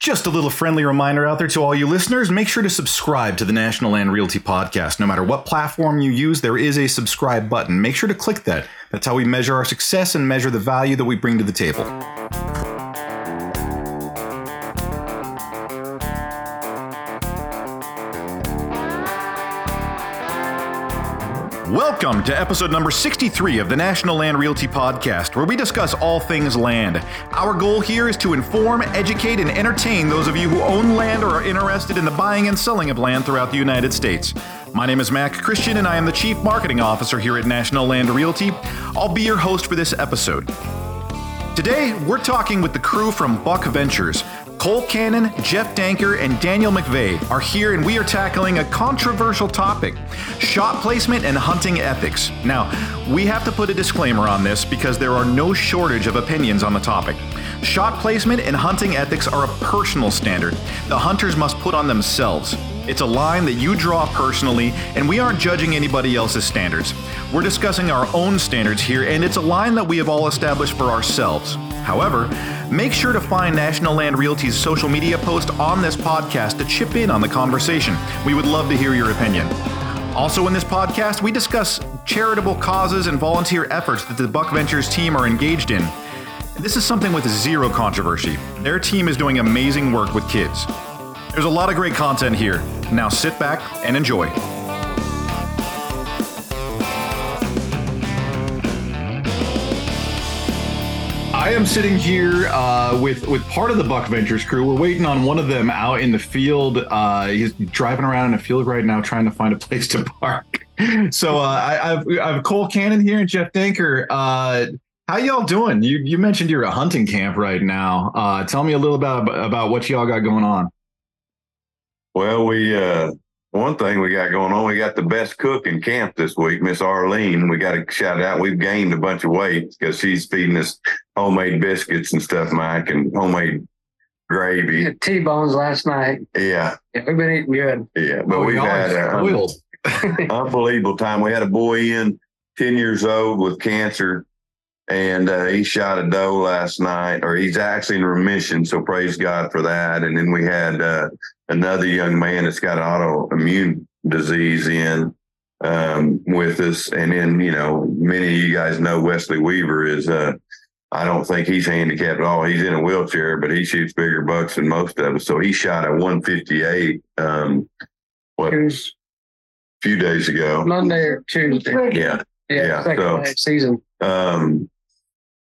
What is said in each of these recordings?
Just a little friendly reminder out there to all you listeners make sure to subscribe to the National Land Realty Podcast. No matter what platform you use, there is a subscribe button. Make sure to click that. That's how we measure our success and measure the value that we bring to the table. Welcome to episode number 63 of the National Land Realty Podcast, where we discuss all things land. Our goal here is to inform, educate, and entertain those of you who own land or are interested in the buying and selling of land throughout the United States. My name is Mac Christian, and I am the Chief Marketing Officer here at National Land Realty. I'll be your host for this episode. Today, we're talking with the crew from Buck Ventures. Cole Cannon, Jeff Danker, and Daniel McVay are here, and we are tackling a controversial topic shot placement and hunting ethics. Now, we have to put a disclaimer on this because there are no shortage of opinions on the topic. Shot placement and hunting ethics are a personal standard the hunters must put on themselves. It's a line that you draw personally, and we aren't judging anybody else's standards. We're discussing our own standards here, and it's a line that we have all established for ourselves. However, make sure to find National Land Realty's social media post on this podcast to chip in on the conversation. We would love to hear your opinion. Also, in this podcast, we discuss charitable causes and volunteer efforts that the Buck Ventures team are engaged in. This is something with zero controversy. Their team is doing amazing work with kids. There's a lot of great content here. Now sit back and enjoy. I am sitting here uh, with with part of the Buck Ventures crew. We're waiting on one of them out in the field. Uh, he's driving around in a field right now, trying to find a place to park. So uh, I, I've I have Cole Cannon here and Jeff Danker. Uh, how y'all doing? You you mentioned you're a hunting camp right now. Uh, tell me a little about about what y'all got going on. Well, we uh one thing we got going on, we got the best cook in camp this week, Miss Arlene. We got to shout out. We've gained a bunch of weight because she's feeding us homemade biscuits and stuff, Mike, and homemade gravy. T bones last night. Yeah, Yeah, we've been eating good. yeah. But Oh, we've had are an unbelievable time. We had a boy in ten years old with cancer, and uh, he shot a doe last night, or he's actually in remission. So praise God for that. And then we had uh, another young man that's got an autoimmune disease in um, with us. And then, you know, many of you guys know Wesley Weaver is, uh, I don't think he's handicapped at all. He's in a wheelchair, but he shoots bigger bucks than most of us. So he shot a 158 um, what, It a few days ago. Monday or Tuesday. Yeah. Yeah, yeah, second so- day of season. Um,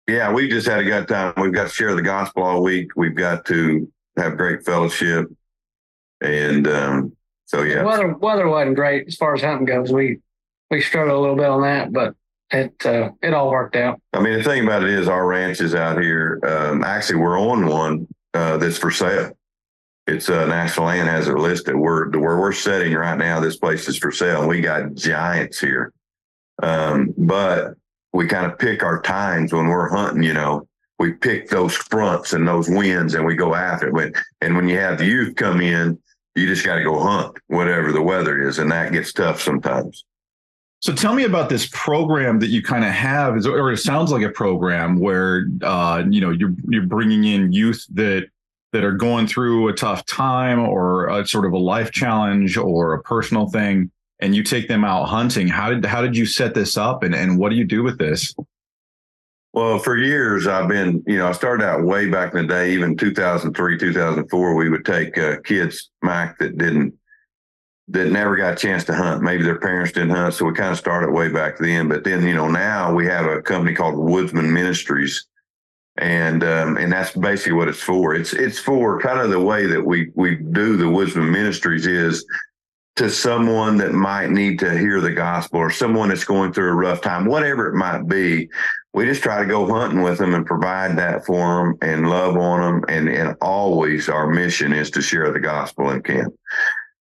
yeah, we just had a good time. We've got to share the gospel all week. We've got to have great fellowship. And um, so, yeah. Weather weather wasn't great as far as hunting goes. We we struggled a little bit on that, but it uh, it all worked out. I mean, the thing about it is, our ranch is out here. Um, actually, we're on one uh, that's for sale. It's uh, National Land has it listed. We're where we're sitting right now. This place is for sale, and we got giants here. Um, but we kind of pick our times when we're hunting. You know, we pick those fronts and those winds, and we go after it. When and when you have the youth come in, you just got to go hunt whatever the weather is, and that gets tough sometimes. So tell me about this program that you kind of have, or it sounds like a program where uh, you know you're you're bringing in youth that that are going through a tough time or a sort of a life challenge or a personal thing, and you take them out hunting. How did how did you set this up, and and what do you do with this? Well, for years I've been, you know, I started out way back in the day, even 2003, 2004. We would take uh, kids, Mike, that didn't, that never got a chance to hunt. Maybe their parents didn't hunt, so we kind of started way back then. But then, you know, now we have a company called Woodsman Ministries, and um, and that's basically what it's for. It's it's for kind of the way that we we do the Woodsman Ministries is to someone that might need to hear the gospel or someone that's going through a rough time, whatever it might be we just try to go hunting with them and provide that for them and love on them. And, and always our mission is to share the gospel in camp.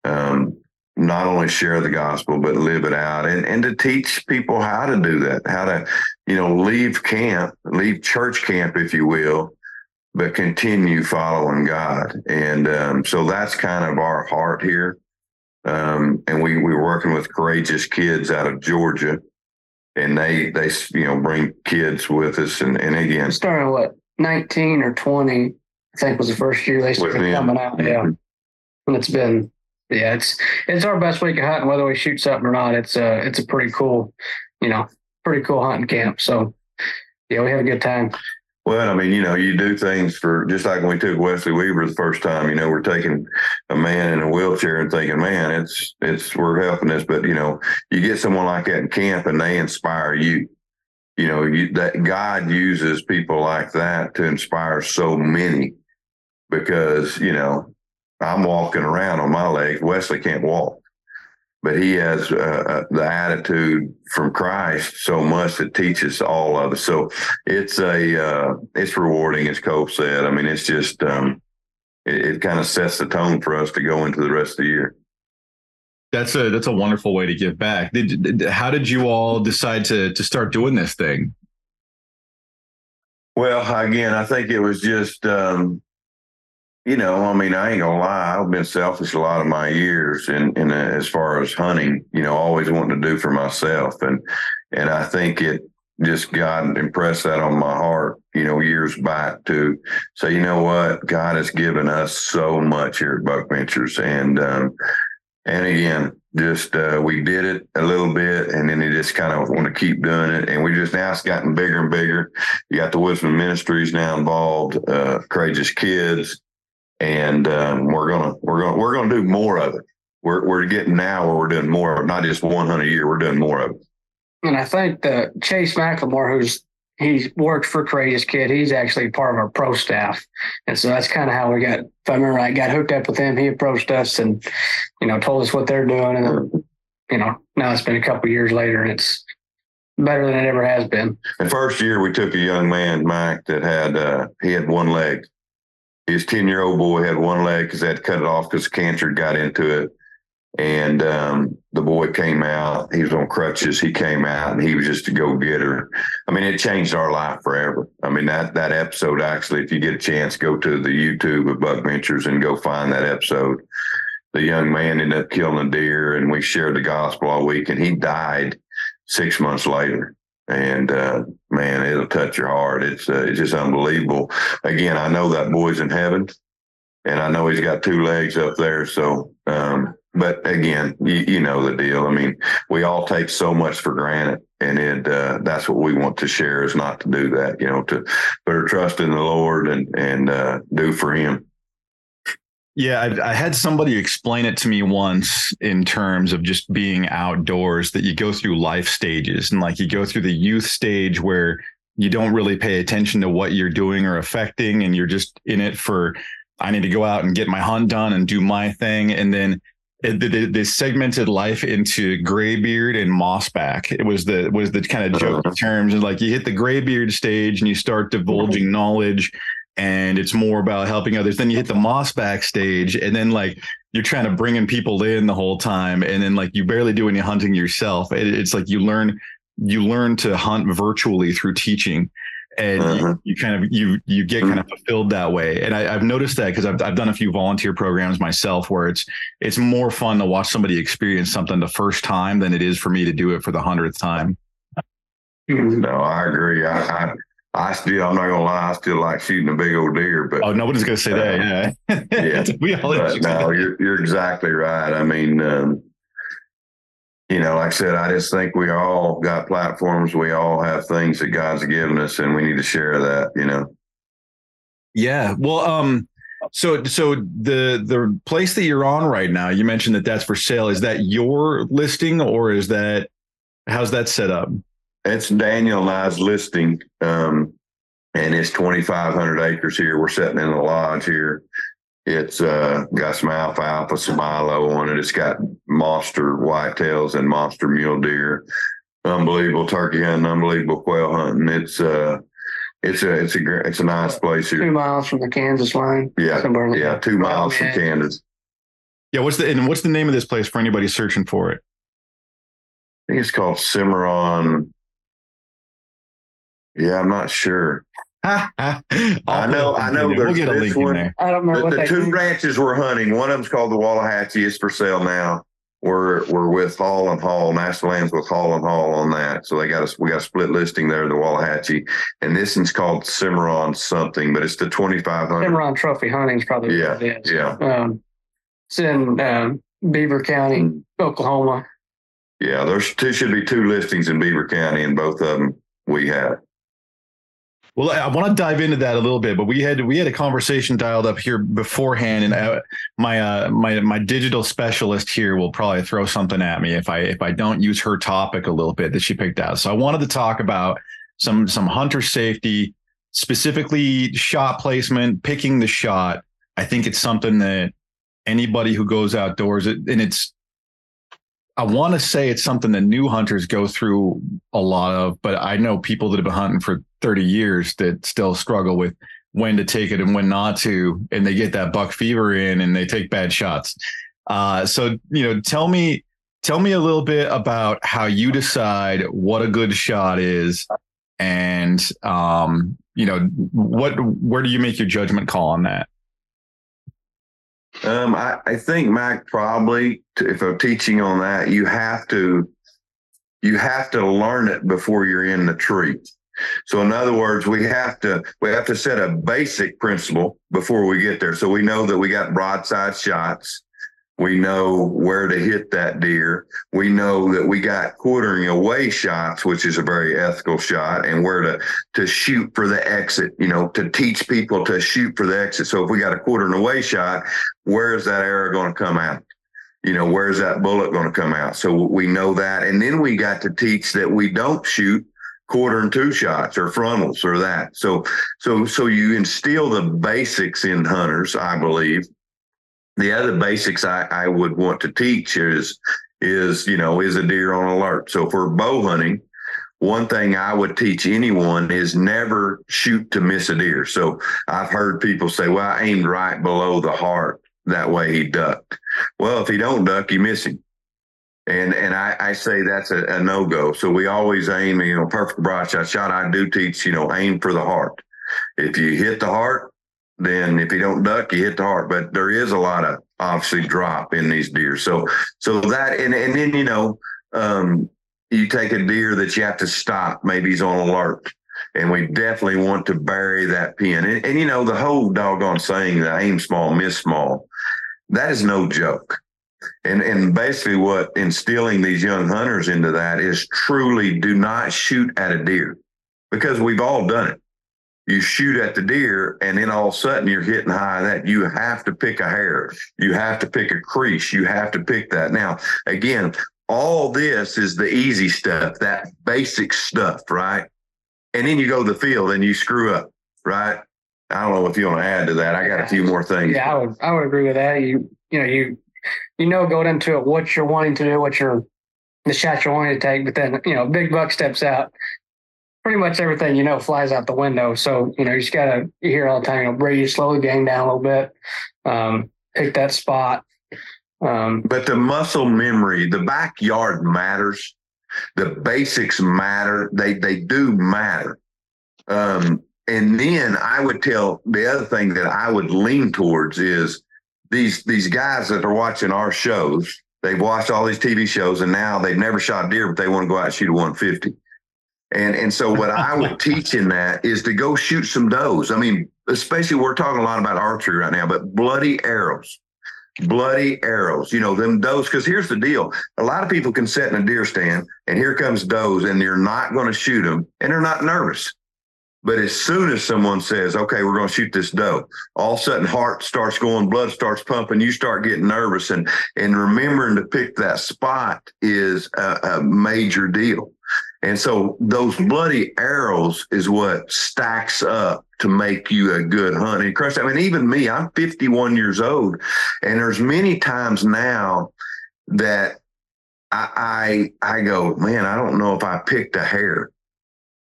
Um, not only share the gospel, but live it out and, and to teach people how to do that, how to, you know, leave camp, leave church camp, if you will, but continue following God. And um, so that's kind of our heart here. Um, and we, we were working with courageous kids out of Georgia and they they you know bring kids with us and and again Starting what nineteen or twenty, I think was the first year they started coming out. Yeah, and it's been yeah, it's it's our best week of hunting, whether we shoot something or not. It's uh it's a pretty cool, you know, pretty cool hunting camp. So yeah, we have a good time. Well, I mean, you know, you do things for just like when we took Wesley Weaver the first time. You know, we're taking a man in a wheelchair and thinking, man, it's it's we're helping this, but you know, you get someone like that in camp and they inspire you. You know, you, that God uses people like that to inspire so many because you know I'm walking around on my legs. Wesley can't walk, but he has uh, uh, the attitude from Christ so much that teaches all of us. So it's a uh, it's rewarding, as Cole said. I mean, it's just um, it, it kind of sets the tone for us to go into the rest of the year. That's a that's a wonderful way to give back. Did, did- how did you all decide to to start doing this thing? Well, again, I think it was just, um, you know, I mean, I ain't gonna lie, I've been selfish a lot of my years, and in, in, as far as hunting, you know, always wanting to do for myself, and and I think it just God impressed that on my heart, you know, years back to say, you know what, God has given us so much here at Buck Ventures, and um, and again, just uh, we did it a little bit, and then they just kind of want to keep doing it, and we just now it's gotten bigger and bigger. You got the Woodsman Ministries now involved, uh, Courageous Kids, and um, we're gonna we're gonna we're gonna do more of it. We're we're getting now where we're doing more, of it, not just one hunt a year. We're doing more of it. And I think that Chase McLemore, who's he's worked for Courageous Kid, he's actually part of our pro staff. And so that's kind of how we got, if I remember, I got hooked up with him. He approached us and, you know, told us what they're doing. And, then, you know, now it's been a couple years later and it's better than it ever has been. The first year we took a young man, Mike, that had uh, he had one leg. His ten year old boy had one leg because they had cut it off because cancer got into it. And um, the boy came out. He was on crutches. He came out, and he was just a go getter. I mean, it changed our life forever. I mean that that episode actually, if you get a chance, go to the YouTube of Buck Ventures and go find that episode. The young man ended up killing a deer, and we shared the gospel all week, and he died six months later and uh, man, it'll touch your heart. It's uh, it's just unbelievable. Again, I know that boy's in heaven, and I know he's got two legs up there. So, um, but again, you, you know the deal. I mean, we all take so much for granted, and it uh, that's what we want to share is not to do that. You know, to put our trust in the Lord and and uh, do for Him. Yeah, I, I had somebody explain it to me once in terms of just being outdoors that you go through life stages and like you go through the youth stage where you don't really pay attention to what you're doing or affecting and you're just in it for I need to go out and get my hunt done and do my thing. And then they, they segmented life into graybeard and mossback. It was the was the kind of joke uh-huh. terms and like you hit the graybeard stage and you start divulging uh-huh. knowledge and it's more about helping others. Then you hit the Mossback stage, and then like you're trying to bring in people in the whole time, and then like you barely do any hunting yourself. It, it's like you learn you learn to hunt virtually through teaching, and Uh-huh. you, you kind of you you get kind of fulfilled that way. And I, I've noticed that because I've I've done a few volunteer programs myself where it's it's more fun to watch somebody experience something the first time than it is for me to do it for the hundredth time. No, I agree. I, I I still, I'm not gonna lie, I still like shooting a big old deer, but Oh, nobody's gonna say that. Yeah, Yeah. we all But no, you're you're exactly right. I mean, um, you know, like I said, I just think we all got platforms. We all have things that God's given us, and we need to share that. You know, Yeah. Well, um, so so the the place that you're on right now, you mentioned that that's for sale. Is that your listing or is that how's that set up? It's Daniel and I's listing, um, and it's 2,500 acres here. We're sitting in a lodge here. It's uh, got some alfalfa, some milo on it. It's got monster whitetails and monster mule deer. Unbelievable turkey hunting, unbelievable quail hunting. It's uh, it's a it's a gr- it's a nice place here. Two here. miles from the Kansas line. Yeah, somewhere in yeah, two miles from Kansas. Yeah. What's the and what's the name of this place for anybody searching for it? I think it's called Cimarron. Yeah, I'm not sure. I I know- I know We'll there's get a this link in one. there. I don't remember The, what the they two ranches we're hunting, one of them's called the Wallahatchie. It's for sale now. we're we're with Hall and Hall, National Lands with Hall and Hall on that. So they got us we got a split listing there in the Wallahatchie, and this one's called Cimarron something, but it's the twenty five hundred. Cimarron Trophy Hunting is probably Yeah, what it is. yeah. Um, it's in um, Beaver County, Oklahoma. Yeah, there's two should be two listings in Beaver County, and both of them we have. Well, I want to dive into that a little bit, but we had we had a conversation dialed up here beforehand, and uh, my uh, my my digital specialist here will probably throw something at me if I if I don't use her topic a little bit that she picked out. So I wanted to talk about some some hunter safety, specifically shot placement, picking the shot. I think it's something that anybody who goes outdoors, and it's I want to say it's something that new hunters go through a lot of, but I know people that have been hunting for 30 years that still struggle with when to take it and when not to, and they get that buck fever in and they take bad shots. Uh, so you know, tell me, tell me a little bit about how you decide what a good shot is, and um, you know, what where do you make your judgment call on that? Um, I, I think Mac probably, if I'm teaching on that, you have to, you have to learn it before you're in the tree. So in other words, we have to, we have to set a basic principle before we get there. So we know that we got broadside shots. We know where to hit that deer. We know that we got quartering away shots, which is a very ethical shot, and where to to shoot for the exit. You know, to teach people to shoot for the exit. So if we got a quartering away shot, where is that arrow going to come out? You know, where's that bullet going to come out? So we know that, and then we got to teach that we don't shoot quartering to shots or frontals or that. So so so you instill the basics in hunters, I believe. The other basics I, I would want to teach is is you know is a deer on alert. So for bow hunting one thing i would teach anyone is never shoot to miss a deer. So i've heard people say well i aimed right below the heart. That way he ducked. Well if he don't duck you miss him and and I, I say that's a, a no go. So we always aim, you know, perfect broadside shot. I do teach, you know, aim for the heart. If you hit the heart, then if you don't duck, you hit the heart. But there is a lot of obviously drop in these deer. So so that and and then you know um, you take a deer that you have to stop. Maybe he's on alert. And we definitely want to bury that pin. And, and you know, the whole doggone saying that aim small, miss small, that is no joke. And and basically what instilling these young hunters into that is truly do not shoot at a deer because we've all done it. You shoot at the deer and then all of a sudden you're hitting high that. You have to pick a hair you have to pick a crease you have to pick that. Now again all this is the easy stuff that basic stuff right? And then you go to the field and you screw up right? I don't know if you want to add to that. I got a few more things. Yeah, I would I would agree with that. You you know you you know going into it what you're wanting to do, what you're the shot you're wanting to take, but then you know big buck steps out. Pretty much everything you know flies out the window. So you know you just gotta you hear all the time. You know, breathe, slow the game down a little bit, um, pick that spot. Um, But the muscle memory, the backyard matters. The basics matter. They they do matter. Um, and then I would tell the other thing that I would lean towards is these these guys that are watching our shows. They've watched all these TV shows and now they've never shot deer, but they want to go out and shoot a 150. And and so what I would teach in that is to go shoot some does. I mean, especially we're talking a lot about archery right now, but bloody arrows bloody arrows, you know, them does. Because here's the deal a lot of people can sit in a deer stand and here comes does, and they're not going to shoot them and they're not nervous. But as soon as someone says, okay, we're going to shoot this doe, all of a sudden heart starts going, blood starts pumping, you start getting nervous. And, and remembering to pick that spot is a, a major deal. And so those bloody arrows is what stacks up to make you a good hunter. And Chris, I mean, even me, I'm 51 years old, and there's many times now that I I, I go, man, I don't know if I picked a hair.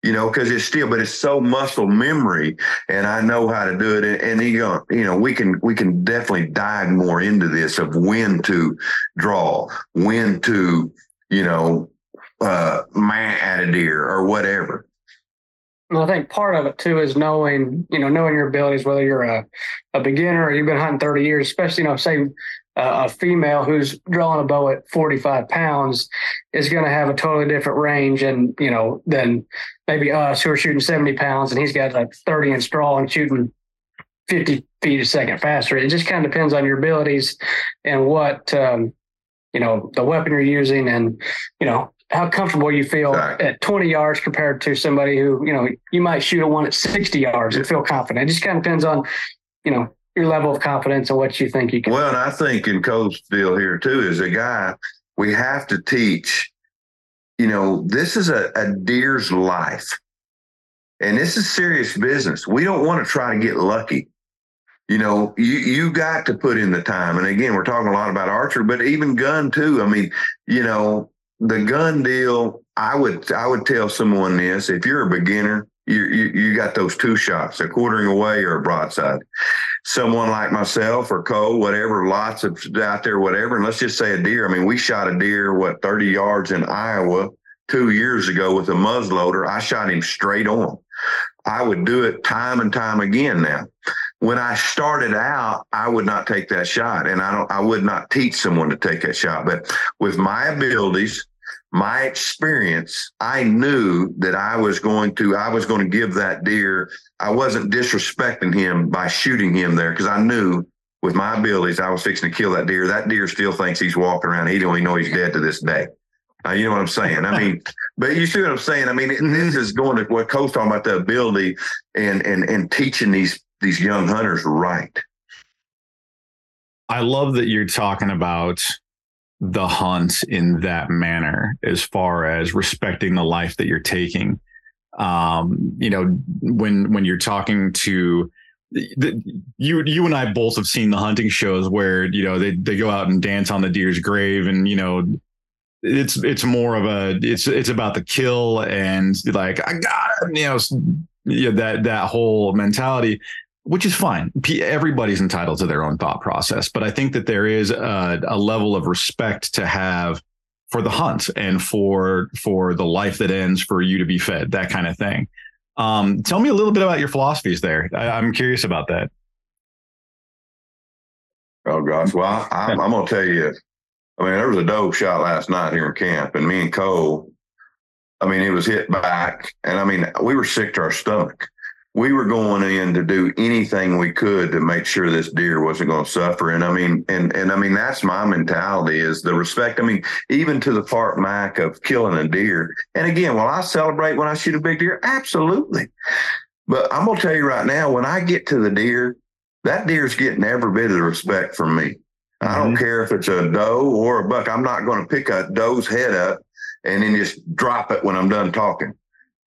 You know, because it's still, but it's so muscle memory, and I know how to do it. And, and you go, you know, we can we can definitely dive more into this of when to draw, when to, you know, uh, man at a deer or whatever. Well, I think part of it too is knowing, you know, knowing your abilities, whether you're a, a beginner or you've been hunting 30 years, especially, you know, say uh, a female who's drawing a bow at 45 pounds is going to have a totally different range and you know than maybe us who are shooting 70 pounds and he's got like 30 inch draw and shooting 50 feet a second faster. It just kind of depends on your abilities and what um, you know the weapon you're using and you know how comfortable you feel exactly. at 20 yards compared to somebody who you know you might shoot a one at 60 yards and feel confident. It just kind of depends on you know your level of confidence and what you think you can. Well, and I think in deal here too is a guy we have to teach. You know, this is a, a deer's life, and this is serious business. We don't want to try to get lucky. You know, you you got to put in the time. And again, we're talking a lot about archery, but even gun too. I mean, you know, the gun deal. I would I would tell someone this: if you're a beginner, you, you, you got those two shots, a quartering away or a broadside. Someone like myself or Cole, whatever, lots of out there, whatever. And let's just say a deer. I mean, we shot a deer, what, 30 yards in Iowa two years ago with a muzzleloader. I shot him straight on. I would do it time and time again now. When I started out, I would not take that shot and I don't I would not teach someone to take that shot. But with my abilities, my experience, I knew that I was going to, I was going to give that deer, I wasn't disrespecting him by shooting him there because I knew with my abilities, I was fixing to kill that deer. That deer still thinks he's walking around. He don't even know he's dead to this day. Uh, you know what I'm saying? I mean, but you see what I'm saying? I mean, this is going to what Cole's talking about the ability and and and teaching these these young hunters right. I love that you're talking about the hunt in that manner as far as respecting the life that you're taking. Um you know when when you're talking to the, you you and I both have seen the hunting shows where you know they they go out and dance on the deer's grave and you know it's it's more of a it's it's about the kill and like I got it, you know yeah, that that whole mentality which is fine. Everybody's entitled to their own thought process, but I think that there is a, a, level of respect to have for the hunt and for for the life that ends for you to be fed, that kind of thing. Um, tell me a little bit about your philosophies there. I, am curious about that. Oh gosh, well, I, I'm, I'm going to tell you. I mean, there was a doe shot last night here in camp, and me and Cole. I mean, it was hit back, and I mean, we were sick to our stomach we were going in to do anything we could to make sure this deer wasn't going to suffer. And I mean, and and I mean that's my mentality is the respect. I mean, even to the part Mac of killing a deer. And again, will I celebrate when I shoot a big deer? Absolutely. But I'm gonna tell you right now, when I get to the deer, that deer's getting every bit of respect from me. Mm-hmm. I don't mm-hmm. care if it's a doe or a buck. I'm not going to pick a doe's head up and then just drop it when I'm done talking.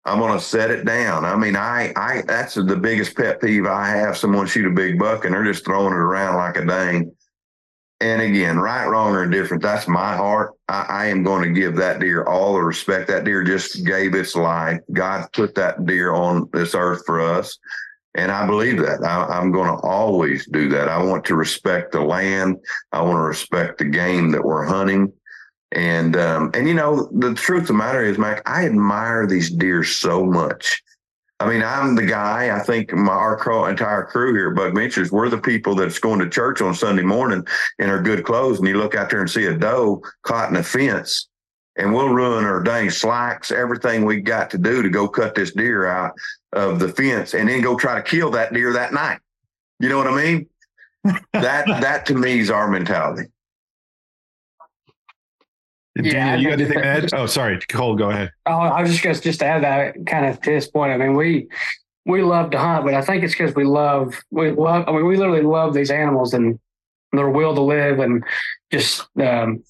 I'm going to set it down. I mean, I, I, that's the biggest pet peeve I have. Someone shoot a big buck and they're just throwing it around like a dang. And again, right, wrong, or indifferent, that's my heart. I, I, am going to give that deer all the respect. That deer just gave its life. God put that deer on this earth for us. And I believe that. I, I'm going to always do that. I want to respect the land. I want to respect the game that we're hunting. And um, and you know, the truth of the matter is, Mac, I admire these deer so much. I mean, I'm the guy. I think my our entire crew here at Buck Ventures, we're the people that's going to church on Sunday morning in our good clothes, and you look out there and see a doe caught in a fence, and we'll ruin our dang slacks, everything we got to do to go cut this deer out of the fence, and then go try to kill that deer that night. You know what I mean? that that to me is our mentality. Yeah, you got anything to add? Oh, sorry, Cole, go ahead. Oh, I was just going to just add that kind of to this point. I mean, we we love to hunt, but I think it's because we love we love. I mean, we literally love these animals and their will to live, and just um,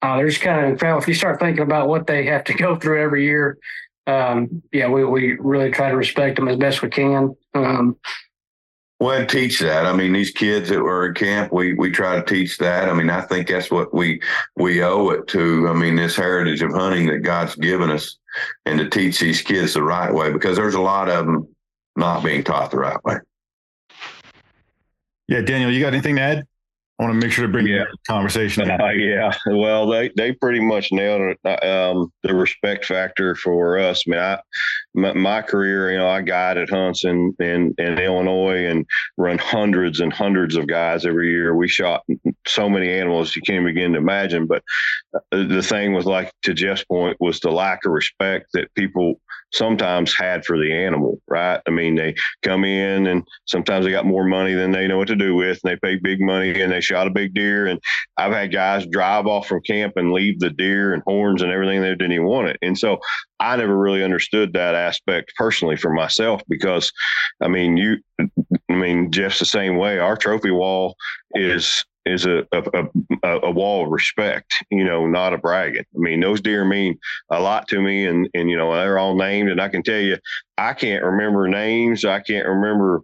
uh, they're just kind of incredible. If you start thinking about what they have to go through every year, um, yeah, we we really try to respect them as best we can. Um, well, and teach that. I mean, these kids that were in camp, we we try to teach that. I mean, I think that's what we we owe it to. I mean, this heritage of hunting that God's given us, and to teach these kids the right way because there's a lot of them not being taught the right way. Yeah, Daniel, you got anything to add? I want to make sure to bring yeah. the conversation. Uh, yeah, well, they they pretty much nailed it. Um, the respect factor for us. I mean, I my, my, career, you know, I guided hunts in, in in Illinois and run hundreds and hundreds of guys every year. We shot so many animals you can't begin to imagine. But uh, the thing was like to Jeff's point was the lack of respect that people sometimes had for the animal, right? I mean, they come in and sometimes they got more money than they know what to do with, and they pay big money and they shot a big deer. And I've had guys drive off from camp and leave the deer and horns and everything they didn't even want it. And so I never really understood that aspect personally for myself because, I mean, you, I mean, Jeff's the same way. Our trophy wall is is a, a, a, a, wall of respect, you know, not a bragging. I mean, those deer mean a lot to me and, and, you know, they're all named and I can tell you, I can't remember names. I can't remember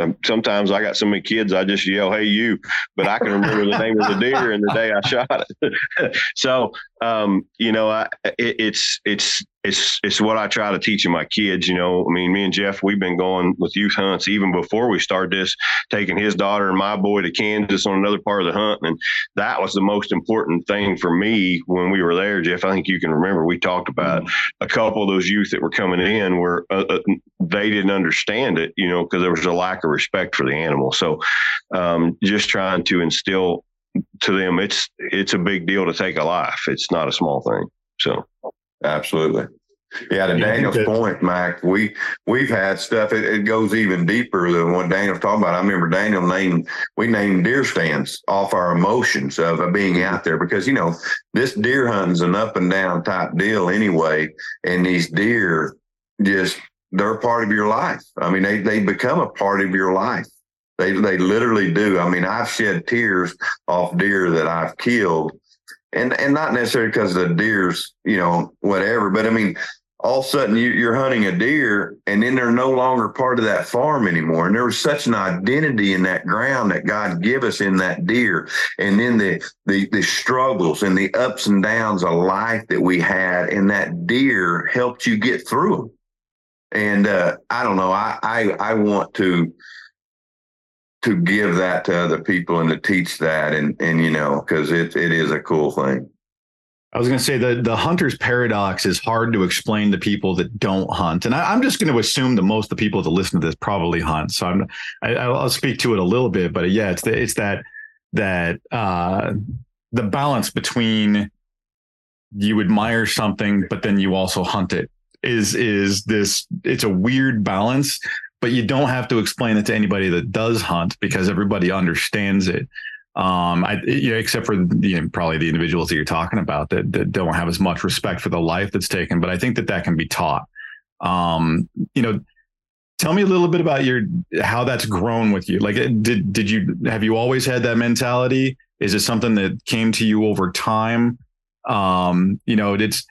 um, sometimes I got so many kids, I just yell, "Hey, you!" But I can remember the name of the deer and the day I shot it. so, um, you know, I, it, it's it's it's it's what I try to teach in my kids. You know, I mean, me and Jeff, we've been going with youth hunts even before we started this, taking his daughter and my boy to Kansas on another part of the hunt, and that was the most important thing for me when we were there. Jeff, I think you can remember we talked about mm-hmm. a couple of those youth that were coming in where uh, uh, they didn't understand it, you know, because there was a lack of respect for the animal. So, um, just trying to instill to them, it's it's a big deal to take a life. It's not a small thing. So. Absolutely. Yeah, to Daniel's point, Mac, we we've had stuff. It, it, goes even deeper than what Daniel's talking about. I remember Daniel named we named deer stands off our emotions of, of being out there because you know this deer hunting's an up and down type deal anyway, and these deer just they're part of your life. I mean, they they become a part of your life. They they literally do. I mean, I've shed tears off deer that I've killed and and not necessarily because the deer's you know whatever, but I mean all of a sudden you, are hunting a deer and then they're no longer part of that farm anymore. And there was such an identity in that ground that God give us in that deer. And then the, the, the struggles and the ups and downs of life that we had and that deer helped you get through them. And, uh, I don't know. I, I, I want to, to give that to other people and to teach that and and you know because it it is a cool thing I was going to say the the hunter's paradox is hard to explain to people that don't hunt, and I, am just going to assume that most of the people that listen to this probably hunt. So I'm I, I'll speak to it a little bit, but yeah, it's the, it's that that uh, the balance between you admire something, but then you also hunt it is is this. It's a weird balance, but you don't have to explain it to anybody that does hunt because everybody understands it. Um, I, you know, except for you know, probably the individuals that you're talking about that, that don't have as much respect for the life that's taken. But I think that that can be taught. Um, you know, tell me a little bit about your how that's grown with you. Like, did did you have you always had that mentality? Is it something that came to you over time? Um, you know, it's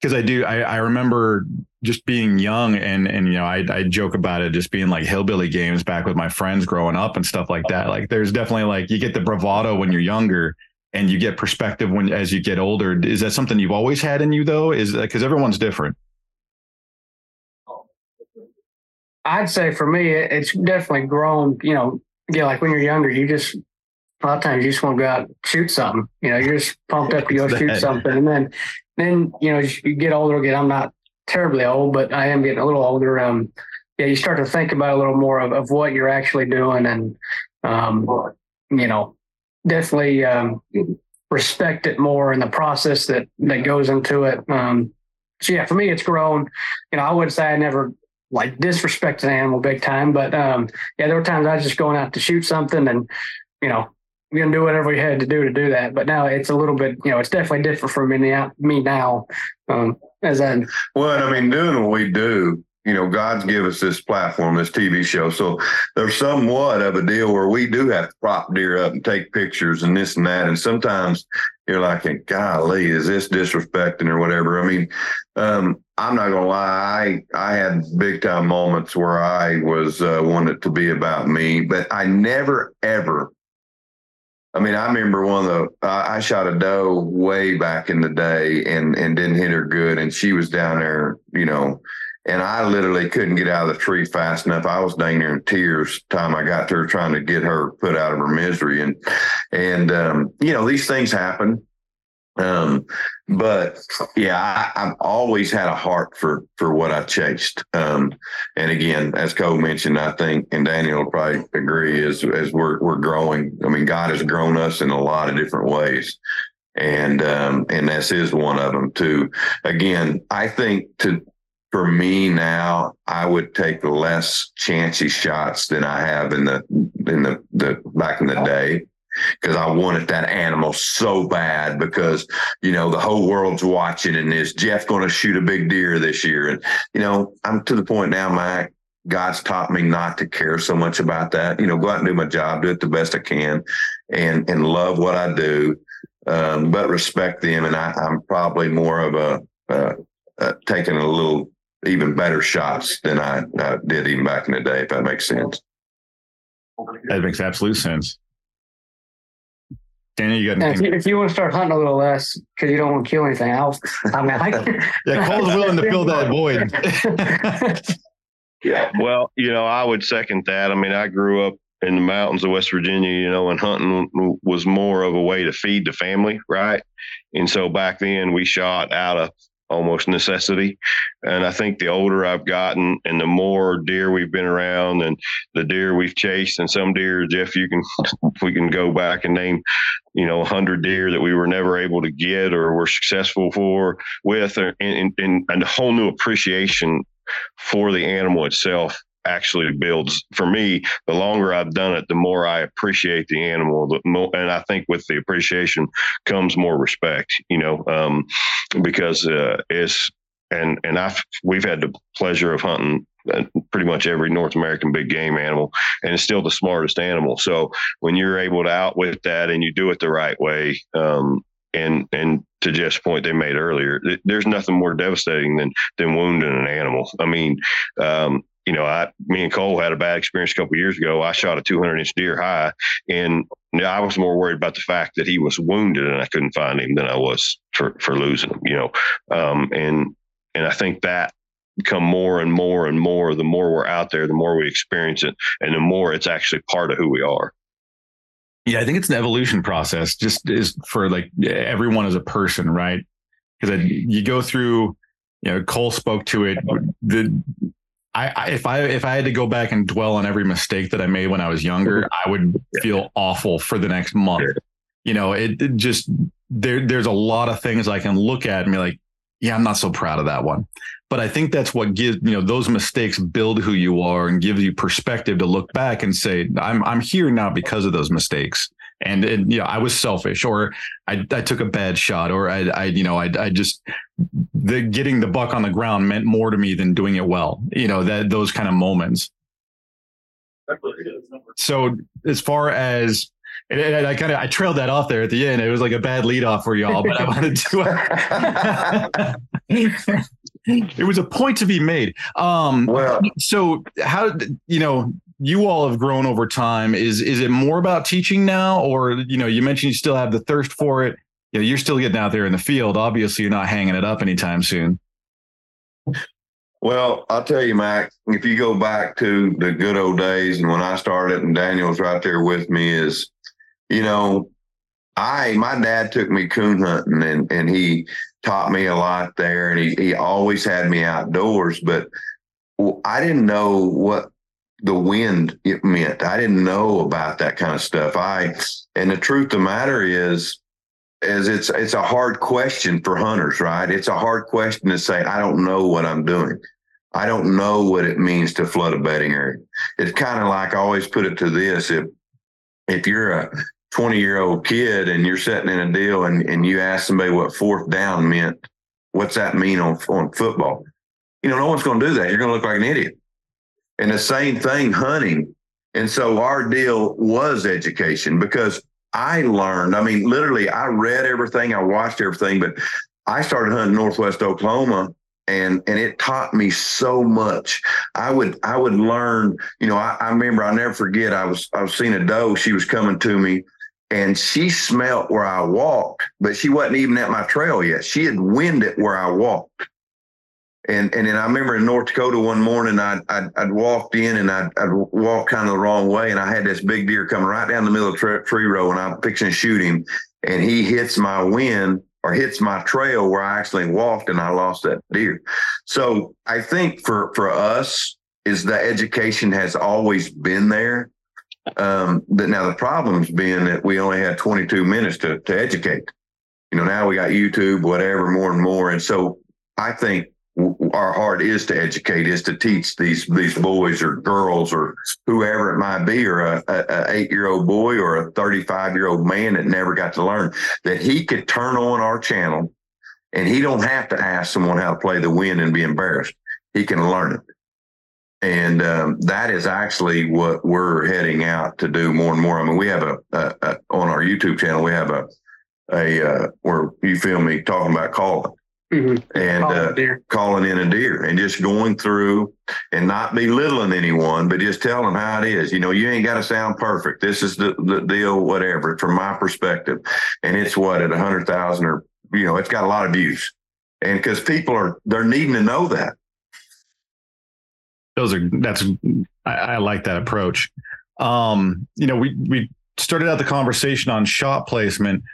because I do. I, I remember just being young and and you know I I joke about it just being like hillbilly games back with my friends growing up and stuff like that. Like there's definitely like you get the bravado when you're younger and you get perspective when as you get older. Is that something you've always had in you though? Is because everyone's different. I'd say for me, it's definitely grown. You know, yeah, like when you're younger, you just a lot of times you just want to go out and shoot something. You know, you're just pumped up to go shoot something, and then then you know as you get older again. I'm not terribly old, but I am getting a little older. Um, yeah, you start to think about a little more of, of what you're actually doing, and um, you know, definitely um, respect it more in the process that that goes into it. Um, so yeah, for me, it's grown. You know, I would say I never like disrespect an animal big time, but um, yeah, there were times I was just going out to shoot something, and you know, we're gonna do whatever we had to do to do that. But now it's a little bit, you know, it's definitely different for me now. Me now, um, as in. Well, I mean, doing what we do, you know, God's give us this platform, this TV show. So there's somewhat of a deal where we do have to prop deer up and take pictures and this and that. And sometimes you're like, golly, is this disrespecting or whatever? I mean, um, I'm not gonna lie, I I had big time moments where I was uh, wanted to be about me, but I never ever I mean, I remember one of the I shot a doe way back in the day and and didn't hit her good, and she was down there, you know, and I literally couldn't get out of the tree fast enough. I was dang near in tears time I got to her trying to get her put out of her misery, and and um, you know these things happen. Um, but yeah, I, have always had a heart for for what I chased. Um, and again, as Cole mentioned, I think, and Daniel will probably agree, as as we're we're growing. I mean, God has grown us in a lot of different ways, and um, and this is one of them too. Again, I think to for me now, I would take less chancy shots than I have in the in the, the back in the day because I wanted that animal so bad because, you know, the whole world's watching and is Jeff going to shoot a big deer this year? And, you know, I'm to the point now, Mike, God's taught me not to care so much about that. You know, go out and do my job, do it the best I can and, and love what I do. Um, but respect them. And I, am probably more of a, uh, uh, taking a little even better shots than I, I did even back in the day, if that makes sense. That makes absolute sense. Danny, you got anything? If you, if you, want to start hunting a little less because you don't want to kill anything else, I mean, I, yeah, Cole's willing to fill that void. yeah. Well, you know, I would second that. I mean, I grew up in the mountains of West Virginia, you know, and hunting was more of a way to feed the family, right? And so back then we shot out of almost necessity. And I think the older I've gotten and the more deer we've been around and the deer we've chased and some deer, Jeff, you can, we can go back and name, you know, a hundred deer that we were never able to get or were successful for with and, and a whole new appreciation for the animal itself actually builds for me the longer i've done it the more i appreciate the animal the more, and i think with the appreciation comes more respect you know um, because uh, it's and and i've we've had the pleasure of hunting uh, pretty much every North American big game animal, and it's still the smartest animal. So when you're able to outwit that and you do it the right way, um, and and to Jeff's point they made earlier, there's nothing more devastating than than wounding an animal. I mean, um, you know, I, me and Cole had a bad experience a couple years ago. I shot a 200 inch deer high, and I was more worried about the fact that he was wounded and I couldn't find him than I was for for losing him. You know, um, and and I think that become more and more and more. The more we're out there, the more we experience it, and the more it's actually part of who we are. Yeah, I think it's an evolution process. Just is for like everyone as a person, right? Because you go through you know, Cole spoke to it. The I, I, if I if I had to go back and dwell on every mistake that I made when I was younger, mm-hmm. I would feel awful for the next month. You know, it, it, just there there's a lot of things I can look at and be like, yeah, I'm not so proud of that one. But I think that's what gives you know those mistakes build who you are and gives you perspective to look back and say, I'm I'm here now because of those mistakes and, and you know I was selfish or I, I took a bad shot or I, I you know I, I just the getting the buck on the ground meant more to me than doing it well you know that those kind of moments so as far as and, I kind of I trailed that off there at the end. It was like a bad lead off for y'all, but I wanted to. it was a point to be made. Um, well, so how you know you all have grown over time. Is is it more about teaching now, or you know, you mentioned you still have the thirst for it. You know, you're still getting out there in the field. Obviously, you're not hanging it up anytime soon. Well, I'll tell you, Mac, if you go back to the good old days and when I started and Daniel's right there with me is, you know, I, my dad took me coon hunting and, and he taught me a lot there and he, he always had me outdoors, but I didn't know what the wind it meant. I didn't know about that kind of stuff. I and the truth of the matter is is it's it's a hard question for hunters, right? It's a hard question to say, I don't know what I'm doing. I don't know what it means to flood a bedding area. It's kind of like I always put it to this if if you're a 20 year old kid and you're sitting in a deal and, and you ask somebody what fourth down meant, what's that mean on, on football? You know, no one's going to do that. You're going to look like an idiot. And the same thing hunting. And so our deal was education because I learned, I mean, literally, I read everything, I watched everything, but I started hunting Northwest Oklahoma and and it taught me so much. I would I would learn, you know, I, I remember I'll never forget I was I was seeing a doe, she was coming to me and she smelt where I walked, but she wasn't even at my trail yet. She had winded it where I walked. And and then I remember in North Dakota one morning I'd I'd, I'd walked in and I'd, I'd walked kind of the wrong way and I had this big deer coming right down the middle of the tree row and I'm fixing to shoot him and he hits my wind or hits my trail where I actually walked and I lost that deer. So I think for for us is the education has always been there. Um, but now the problem's being that we only had 22 minutes to to educate. You know, now we got YouTube, whatever, more and more, and so I think our heart is to educate, is to teach these these boys or girls or whoever it might be, or a, a eight year old boy or a thirty five year old man that never got to learn that he could turn on our channel, and he don't have to ask someone how to play the wind and be embarrassed. He can learn it, and um, that is actually what we're heading out to do more and more. I mean, we have a, a, a on our YouTube channel we have a a uh, where you feel me talking about calling Mm-hmm. and calling, uh, calling in a deer and just going through and not belittling anyone, but just telling them how it is. You know, you ain't got to sound perfect. This is the, the deal, whatever, from my perspective. And it's what at a hundred thousand or, you know, it's got a lot of views. And because people are, they're needing to know that. Those are, that's, I, I like that approach. Um, you know, we, we started out the conversation on shot placement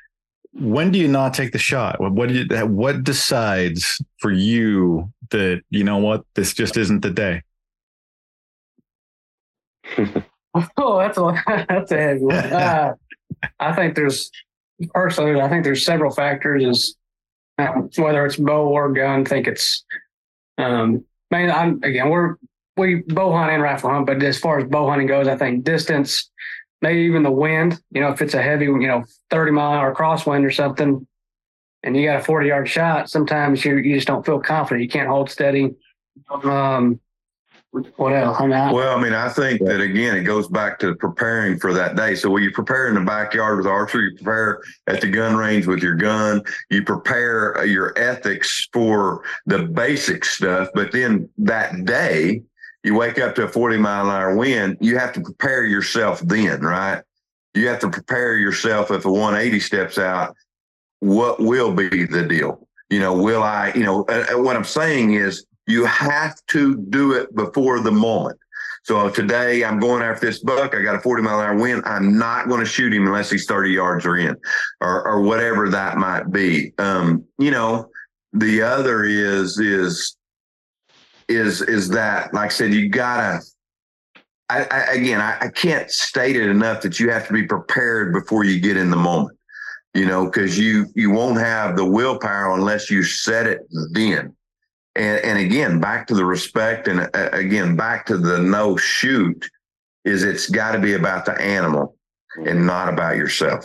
when do you not take the shot? What what, you, what decides for you that you know what this just isn't the day? oh, that's a that's a heavy one. Uh, I think there's personally, I think there's several factors. Is uh, whether it's bow or gun. I think it's um, man. I'm again we're we bow hunt and rifle hunt, but as far as bow hunting goes, I think distance maybe even the wind, you know, if it's a heavy, you know, 30 mile hour crosswind or something, and you got a 40 yard shot, sometimes you, you just don't feel confident. You can't hold steady. Um, what else? I mean, well, I mean, I think that again, it goes back to preparing for that day. So when you prepare in the backyard with archery, you prepare at the gun range with your gun, you prepare your ethics for the basic stuff. But then that day, you wake up to a 40 mile an hour wind, you have to prepare yourself then, right? You have to prepare yourself if a 180 steps out, what will be the deal? You know, will I, you know, uh, what I'm saying is you have to do it before the moment. So today I'm going after this buck. I got a 40 mile an hour wind. I'm not going to shoot him unless he's 30 yards or in or, or whatever that might be. Um, you know, the other is, is is is that like I said, you gotta. I, I again, I, I can't state it enough that you have to be prepared before you get in the moment. You know, because you you won't have the willpower unless you set it then. And and again, back to the respect, and uh, again back to the no shoot, is it's got to be about the animal and not about yourself.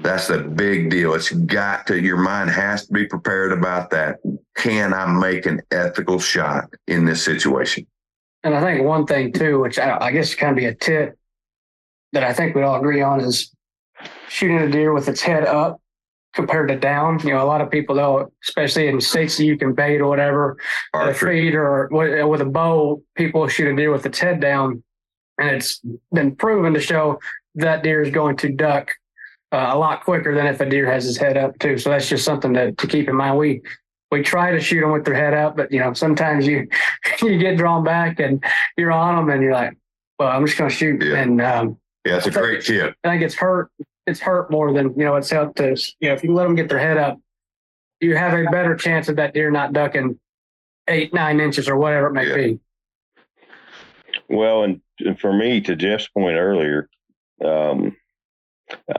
That's the big deal. It's got to, your mind has to be prepared about that. Can I make an ethical shot in this situation? And I think one thing too, which I, I guess kind of be a tip that I think we all agree on is shooting a deer with its head up compared to down. You know, a lot of people though, especially in states that you can bait or whatever, a feed or with a bow, people shoot a deer with its head down, and it's been proven to show that deer is going to duck uh, a lot quicker than if a deer has his head up too. So that's just something to, to keep in mind. We we try to shoot them with their head up, but you know sometimes you you get drawn back and you're on them and you're like, well, I'm just going to shoot. Yeah. And um, yeah, it's a great tip. I think it's hurt. It's hurt more than you know. It's helped to you know if you let them get their head up, you have a better chance of that deer not ducking eight nine inches or whatever it may yeah. be. Well, and, and for me, to Jeff's point earlier, um,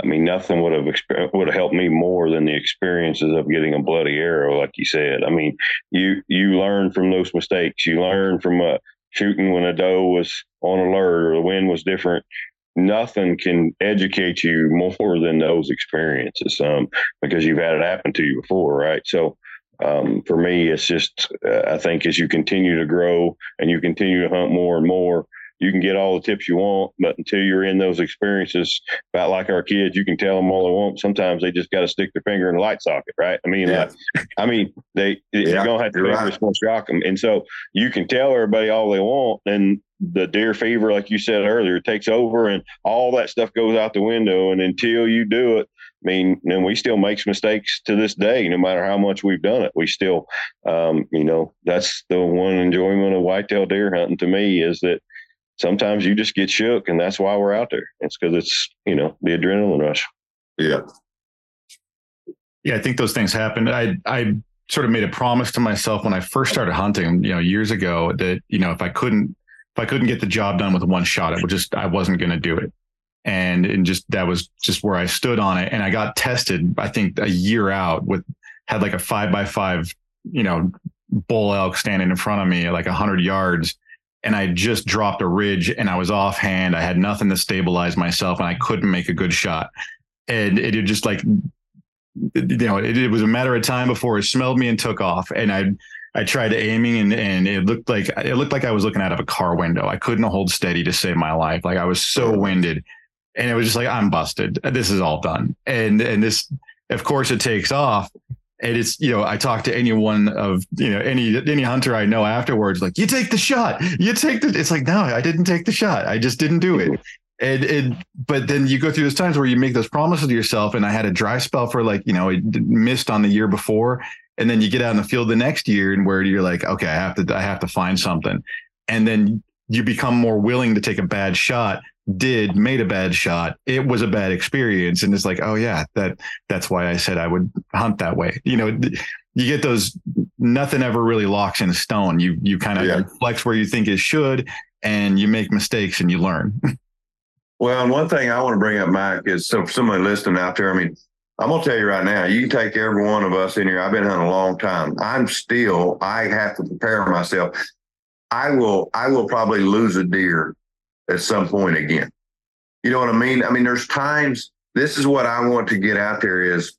I mean, nothing would have would have helped me more than the experiences of getting a bloody arrow, like you said. I mean, you you learn from those mistakes. You learn from uh, shooting when a doe was on alert or the wind was different. Nothing can educate you more than those experiences, um, because you've had it happen to you before, right? So. Um, for me, it's just uh, I think as you continue to grow and you continue to hunt more and more, you can get all the tips you want, but until you're in those experiences, about like our kids, you can tell them all they want. Sometimes they just got to stick their finger in the light socket, right? I mean, yeah. like, I mean, they yeah, you're gonna have to right. it's gonna shock them, and so you can tell everybody all they want, and the deer fever, like you said earlier, takes over, and all that stuff goes out the window. And until you do it, I mean, and we still make mistakes to this day, no matter how much we've done it. We still, um, you know, that's the one enjoyment of whitetail deer hunting to me is that sometimes you just get shook and that's why we're out there. It's because it's, you know, the adrenaline rush. Yeah. Yeah, I think those things happen. I I sort of made a promise to myself when I first started hunting, you know, years ago that, you know, if I couldn't if I couldn't get the job done with one shot, I would just I wasn't going to do it. And and just that was just where I stood on it. And I got tested, I think a year out with had like a five by five, you know, bull elk standing in front of me at like a hundred yards. And I just dropped a ridge and I was offhand. I had nothing to stabilize myself and I couldn't make a good shot. And it just like you know, it, it, was a matter of time before it smelled me and took off. And I, I tried aiming and, and it looked like, it looked like I was looking out of a car window. I couldn't hold steady to save my life. Like I was so winded and it was just like, I'm busted. This is all done. And, and this, of course it takes off. And it's, you know, I talk to anyone of, you know, any, any hunter I know afterwards, like you take the shot, you take the, it's like, no, I didn't take the shot. I just didn't do it. And, and but then you go through those times where you make those promises to yourself and i had a dry spell for like you know it missed on the year before. And then you get out in the field the next year and where you're like okay i have to i have to find something. And then you become more willing to take a bad shot did made a bad shot it was a bad experience and it's like oh yeah that that's why i said i would hunt that way you know you get those nothing ever really locks in stone you you kind of yeah. flex where you think it should and you make mistakes and you learn Well, and one thing I want to bring up, Mike, is so for somebody listening out there, I mean, I'm gonna tell you right now, you take every one of us in here. I've been hunting a long time. I'm still, I have to prepare myself. I will, I will probably lose a deer at some point again. You know what I mean? I mean, there's times, this is what I want to get out there is,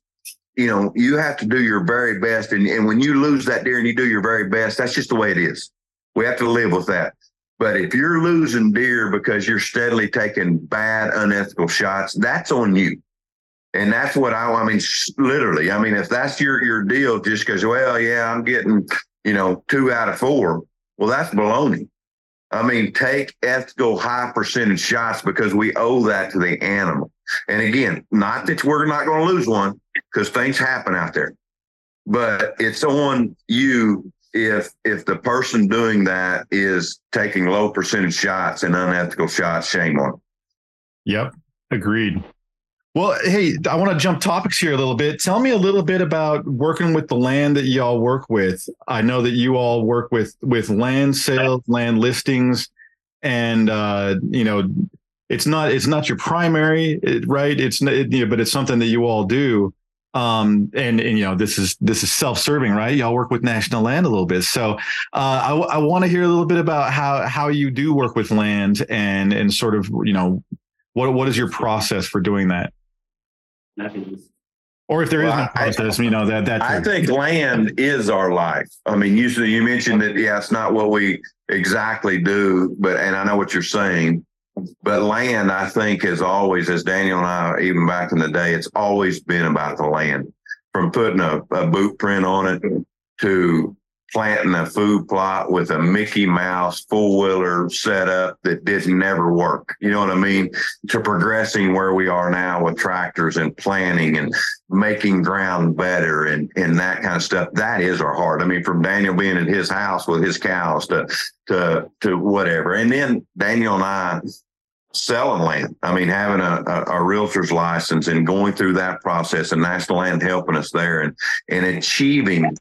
you know, you have to do your very best. And, and when you lose that deer and you do your very best, that's just the way it is. We have to live with that. But if you're losing deer because you're steadily taking bad, unethical shots, that's on you. And that's what I, I mean, literally, I mean, if that's your, your deal, just because, well, yeah, I'm getting, you know, two out of four. Well, that's baloney. I mean, take ethical high percentage shots because we owe that to the animal. And again, not that we're not going to lose one because things happen out there, but it's on you if if the person doing that is taking low percentage shots and unethical shots, shame on them. Yep, agreed. Well, hey, I want to jump topics here a little bit. Tell me a little bit about working with the land that y'all work with. I know that you all work with with land sales, land listings, and uh, you know, it's not it's not your primary, right? It's it, but it's something that you all do um, and, and you know this is this is self-serving right y'all work with national land a little bit so uh, I, I want to hear a little bit about how how you do work with land and and sort of you know what what is your process for doing that or if there well, is no process, I, you know that that. I think land is our life. I mean, you you mentioned that yeah, it's not what we exactly do, but and I know what you're saying. But land, I think, is always, as Daniel and I, even back in the day, it's always been about the land. From putting a, a boot print on it to planting a food plot with a Mickey Mouse full wheeler setup that didn't never work. You know what I mean? To progressing where we are now with tractors and planting and making ground better and, and that kind of stuff. That is our heart. I mean, from Daniel being at his house with his cows to, to, to whatever. And then Daniel and I selling land. I mean, having a, a, a, realtor's license and going through that process and National Land helping us there and, and achieving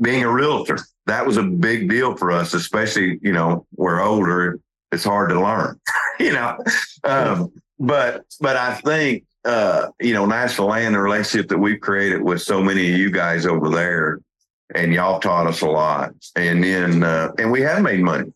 being a realtor. That was a big deal for us, especially, you know, we're older. It's hard to learn, you know. Um, but, but I think, uh, you know, National Land, the relationship that we've created with so many of you guys over there, and y'all taught us a lot. And then, uh, and we have made money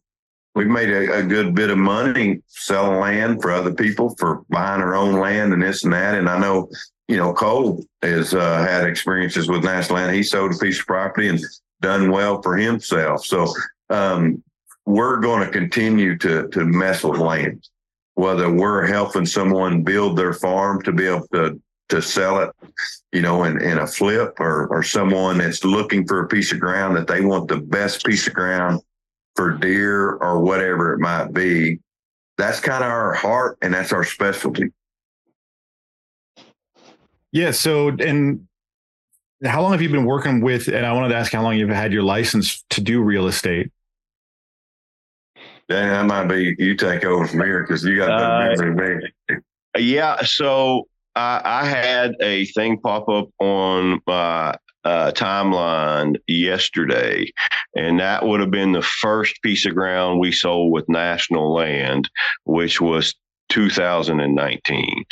we've made a, a, good bit of money selling land for other people for buying our own land and this and that. And I know, you know, Cole has uh, had experiences with National Land. He sold a piece of property and done well for himself. So um, we're going to continue to to mess with land, whether we're helping someone build their farm to be able to to sell it, you know, in, in a flip or, or someone that's looking for a piece of ground that they want the best piece of ground for deer or whatever it might be. That's kind of our heart and that's our specialty. Yeah. So, and how long have you been working with? And I wanted to ask how long you've had your license to do real estate. Yeah, that might be you take over from here because you got the uh, memory me. Yeah. So I, I had a thing pop up on my uh, timeline yesterday, and that would have been the first piece of ground we sold with national land, which was 2019.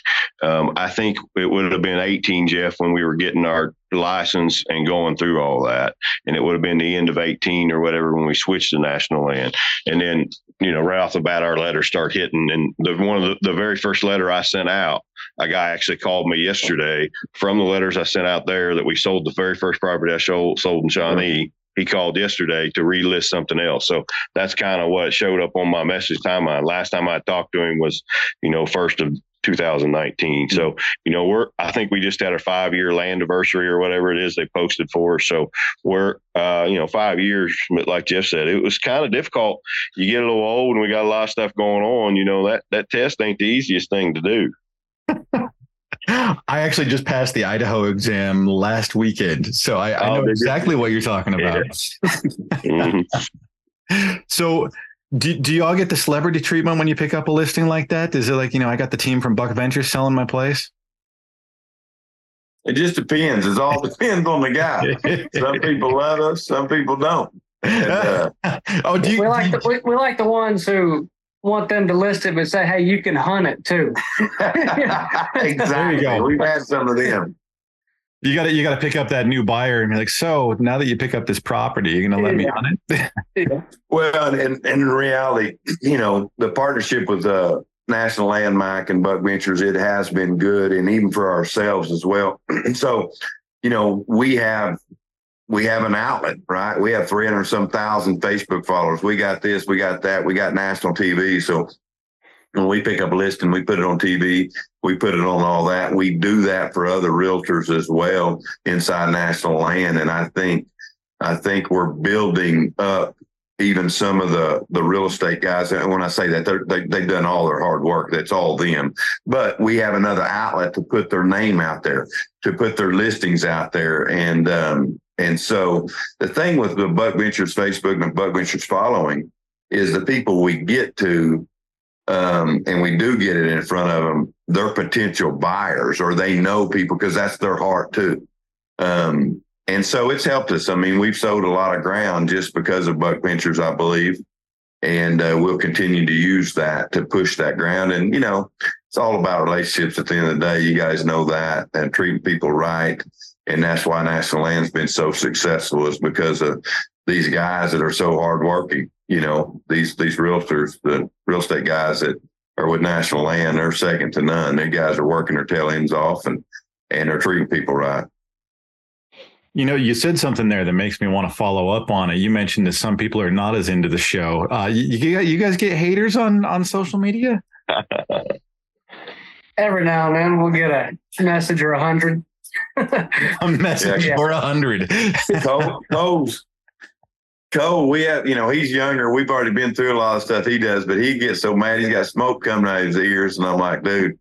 Um, I think it would have been 18, Jeff, when we were getting our license and going through all that. And it would have been the end of 18 or whatever when we switched to national land. And then, you know, right off the bat, our letters start hitting. And the one of the, the very first letter I sent out, a guy actually called me yesterday from the letters I sent out there that we sold the very first property I sold, sold in Shawnee he called yesterday to relist something else. So that's kind of what showed up on my message timeline. Last time I talked to him was, you know, first of 2019. So, you know, we're, I think we just had a five year land anniversary or whatever it is they posted for. So we're, uh, you know, five years, like Jeff said, it was kind of difficult. You get a little old and we got a lot of stuff going on, you know, that, that test ain't the easiest thing to do. I actually just passed the Idaho exam last weekend, so I, I know oh, exactly what you're talking about. mm-hmm. So, do, do you all get the celebrity treatment when you pick up a listing like that? Is it like, you know, I got the team from Buck Ventures selling my place? It just depends. It all depends on the guy. some people love us, some people don't. And, uh, oh, do you, we like the, we, we like the ones who want them to list it, but say, hey, you can hunt it too. exactly. We've had some of them. You got to you got to pick up that new buyer and be like, so now that you pick up this property, you're going to let yeah. me on it. well, and, and in reality, you know, the partnership with the uh, National Landmark and Buck Ventures, it has been good, and even for ourselves as well. so, you know, we have we have an outlet, right? We have 300 some thousand Facebook followers. We got this, we got that, we got national TV. So when we pick up a list and we put it on TV, we put it on all that. We do that for other realtors as well inside national land. And I think, I think we're building up even some of the the real estate guys. And when I say that, they they've done all their hard work. That's all them. But we have another outlet to put their name out there, to put their listings out there, and um, and so the thing with the Buck Ventures Facebook and Buck Ventures following is the people we get to, um, and we do get it in front of them, they're potential buyers or they know people because that's their heart too. Um, and so it's helped us. I mean, we've sold a lot of ground just because of Buck Ventures, I believe. And uh, we'll continue to use that to push that ground. And, you know, it's all about relationships at the end of the day. You guys know that and treating people right and that's why National Land's been so successful is because of these guys that are so hardworking. You know, these these realtors, the real estate guys that are with National Land, they're second to none. They guys are working their tail ends off and and they're treating people right. You know, you said something there that makes me want to follow up on it. You mentioned that some people are not as into the show. Uh, you, you guys get haters on on social media? Every now and then, we'll get a message or a hundred a message yeah. for a hundred. Cole, Cole's Cole, we have, you know, he's younger. We've already been through a lot of stuff he does, but he gets so mad. He's got smoke coming out of his ears. And I'm like, dude.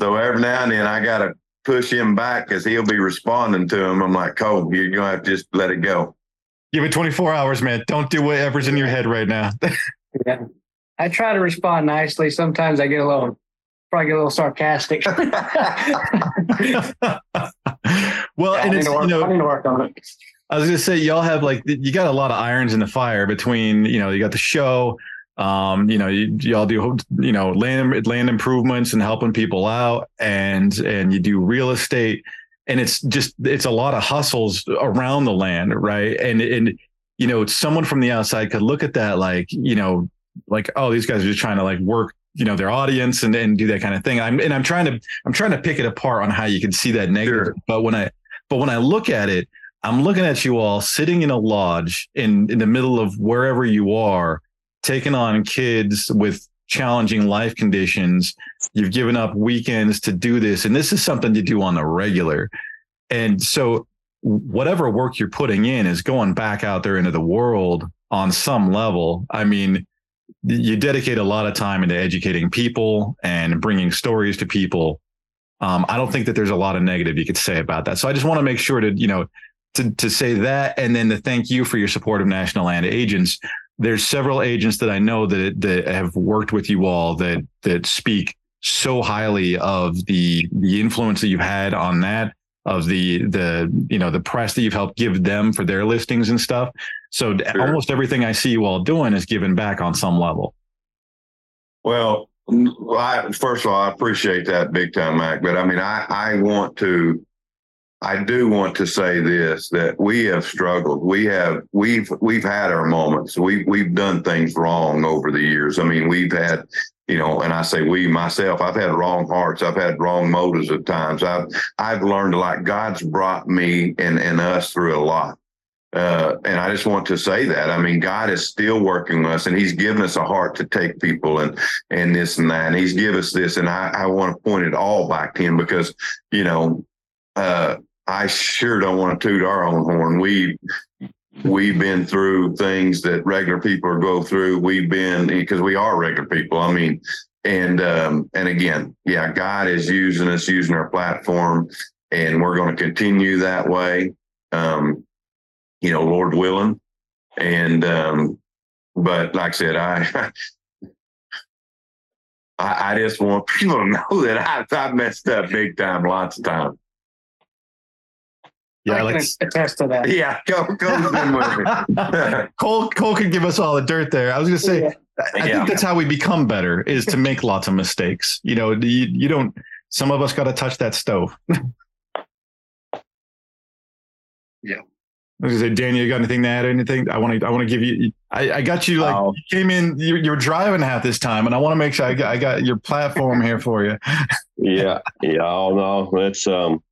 so every now and then I got to push him back because he'll be responding to him. I'm like, Cole, you're going to have to just let it go. Give it 24 hours, man. Don't do whatever's in your head right now. yeah. I try to respond nicely. Sometimes I get a little probably get a little sarcastic. well, yeah, and it's work, you know, I need to work on it. I was gonna say y'all have like you got a lot of irons in the fire between you know you got the show, um, you know you, y'all do you know land land improvements and helping people out, and and you do real estate, and it's just it's a lot of hustles around the land, right? And and you know someone from the outside could look at that like you know like oh these guys are just trying to like work you know their audience and, and do that kind of thing. I'm and I'm trying to I'm trying to pick it apart on how you can see that negative. Sure. But when I but when I look at it, I'm looking at you all sitting in a lodge in in the middle of wherever you are, taking on kids with challenging life conditions. You've given up weekends to do this, and this is something you do on the regular. And so, whatever work you're putting in is going back out there into the world on some level. I mean, you dedicate a lot of time into educating people and bringing stories to people. Um, I don't think that there's a lot of negative you could say about that. So I just want to make sure to, you know, to, to say that and then to thank you for your support of National Land Agents. There's several agents that I know that that have worked with you all that that speak so highly of the the influence that you've had on that of the the you know the press that you've helped give them for their listings and stuff. So sure. almost everything I see you all doing is giving back on some level. Well, I, first of all, I appreciate that big time, Mac. But I mean, I I want to. I do want to say this that we have struggled. We have we've we've had our moments. We we've done things wrong over the years. I mean, we've had you know, and I say we myself, I've had wrong hearts. I've had wrong motives at times. I've, I've learned a lot. God's brought me and, and us through a lot. Uh, and I just want to say that. I mean, God is still working us and he's given us a heart to take people and, and this and that. And he's given us this. And I, I want to point it all back to him because, you know, uh, I sure don't want to toot our own horn. We, we've been through things that regular people go through. We've been because we are regular people. I mean, and um, and again, yeah, God is using us, using our platform, and we're going to continue that way. Um, you know, Lord willing, and um, but like I said, I. I, I just want people to know that I, I messed up big time, lots of times. Yeah, I let's attest to that. Yeah, go go Cole Cole could give us all the dirt there. I was gonna say, yeah. I yeah. think that's how we become better is to make lots of mistakes. You know, you, you don't. Some of us got to touch that stove. yeah. I was gonna say, Daniel, you got anything to add? Anything? I want to. I want to give you. I, I got you. Like oh. you came in. You, you were driving half this time, and I want to make sure I got, I got your platform here for you. yeah. Yeah. Oh no, that's um.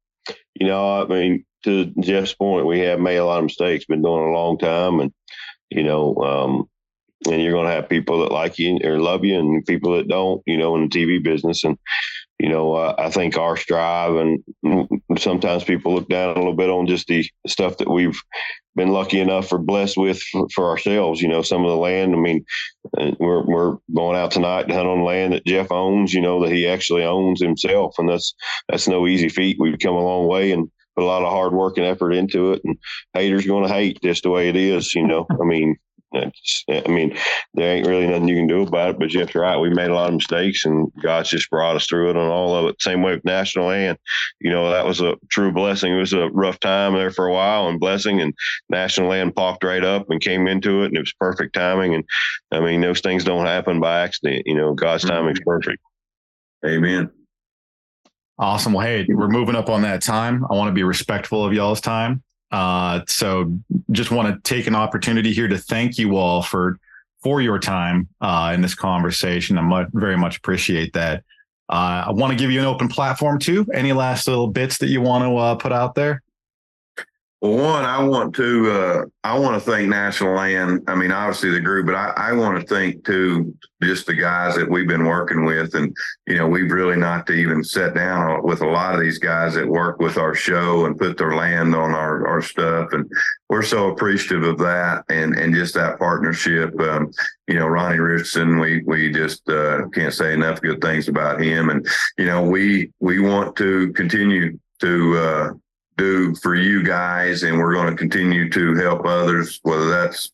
You know, I mean, to Jeff's point, we have made a lot of mistakes, been doing it a long time, and you know, um, and you're going to have people that like you or love you, and people that don't. You know, in the TV business, and you know, uh, I think our strive, and sometimes people look down a little bit on just the stuff that we've been lucky enough or blessed with for, for, ourselves. You know, some of the land. I mean, uh, we're we're going out tonight to hunt on land that Jeff owns. You know, that he actually owns himself, and that's that's no easy feat. We've come a long way, and put a lot of hard work and effort into it, and haters going to hate just the way it is. You know, I mean, I mean, there ain't really nothing you can do about it. But Jeff's right. We made a lot of mistakes, and God's just brought us through it on all of it. Same way with National Land. You know, that was a true blessing. It was a rough time there for a while, and blessing. And National Land popped right up and came into it, and it was perfect timing. And I mean, those things don't happen by accident. You know, God's mm-hmm. timing's perfect. Amen. Awesome. Well, hey, we're moving up on that time. I want to be respectful of y'all's time. Uh, so just want to take an opportunity here to thank you all for for your time uh, in this conversation. I much, very much appreciate that. Uh, I want to give you an open platform too. Any last little bits that you want to uh, put out there? Well, one, I want to uh, I want to thank National Land. I mean, obviously the group, but I, I want to thank too just the guys that we've been working with, and you know, we've really not to even sat down with a lot of these guys that work with our show and put their land on our our stuff, and we're so appreciative of that and and just that partnership. Um, you know, Ronnie Richardson, we we just uh, can't say enough good things about him, and you know, we we want to continue to uh, do for you guys, and we're going to continue to help others, whether that's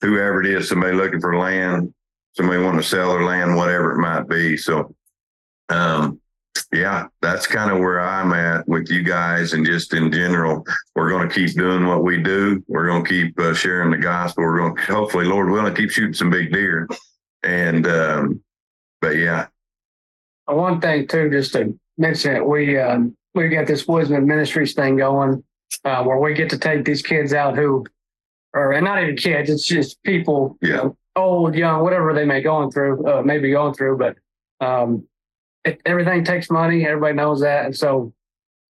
whoever it is, somebody looking for land, somebody wanting to sell their land, whatever it might be. So, um, yeah, that's kind of where I'm at with you guys, and just in general, we're going to keep doing what we do. We're going to keep uh, sharing the gospel. We're going to hopefully, Lord willing, keep shooting some big deer. And um, but yeah, one thing too, just to mention it, we um, we got this Woodsman Ministries thing going, uh, where we get to take these kids out who, or and not even kids, it's just people, yeah. you know, old, young, whatever they may going through, uh, maybe going through, but um, it, everything takes money. Everybody knows that, and so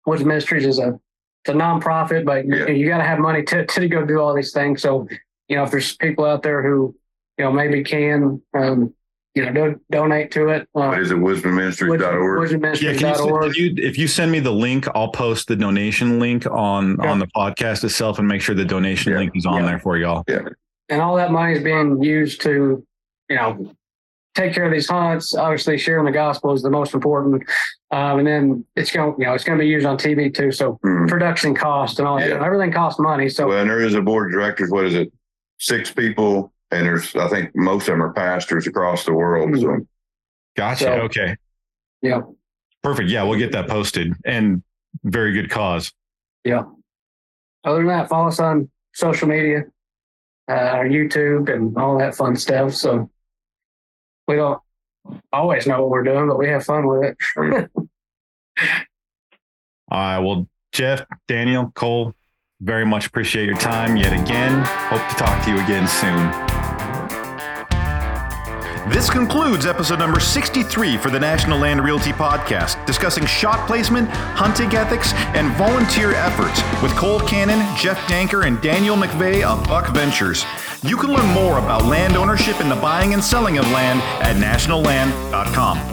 Woodsman Ministries is a it's a nonprofit, but yeah. you, you got to have money to to go do all these things. So you know, if there's people out there who you know maybe can um, you know, do, donate to it. Uh, what is it? WoodsmanMinistries.org. Yeah, can you, if you, if you send me the link, I'll post the donation link on yeah. on the podcast itself and make sure the donation yeah. link is on yeah. there for y'all. Yeah. And all that money is being used to, you know, take care of these hunts. Obviously, sharing the gospel is the most important. Um, and then it's going, you know, it's going to be used on TV too. So mm-hmm. production cost and all that, everything costs money. So well, and there is a board of directors. What is it? Six people and there's I think most of them are pastors across the world. So. Gotcha. So, okay. Yeah. Perfect. Yeah, we'll get that posted and very good cause. Yeah. Other than that, follow us on social media, uh, our YouTube, and all that fun stuff. So we don't always know what we're doing, but we have fun with it. all right. Well, Jeff, Daniel, Cole, very much appreciate your time yet again. Hope to talk to you again soon. This concludes episode number 63 for the National Land Realty Podcast, discussing shot placement, hunting ethics, and volunteer efforts with Cole Cannon, Jeff Danker, and Daniel McVay of Buck Ventures. You can learn more about land ownership and the buying and selling of land at nationalland.com.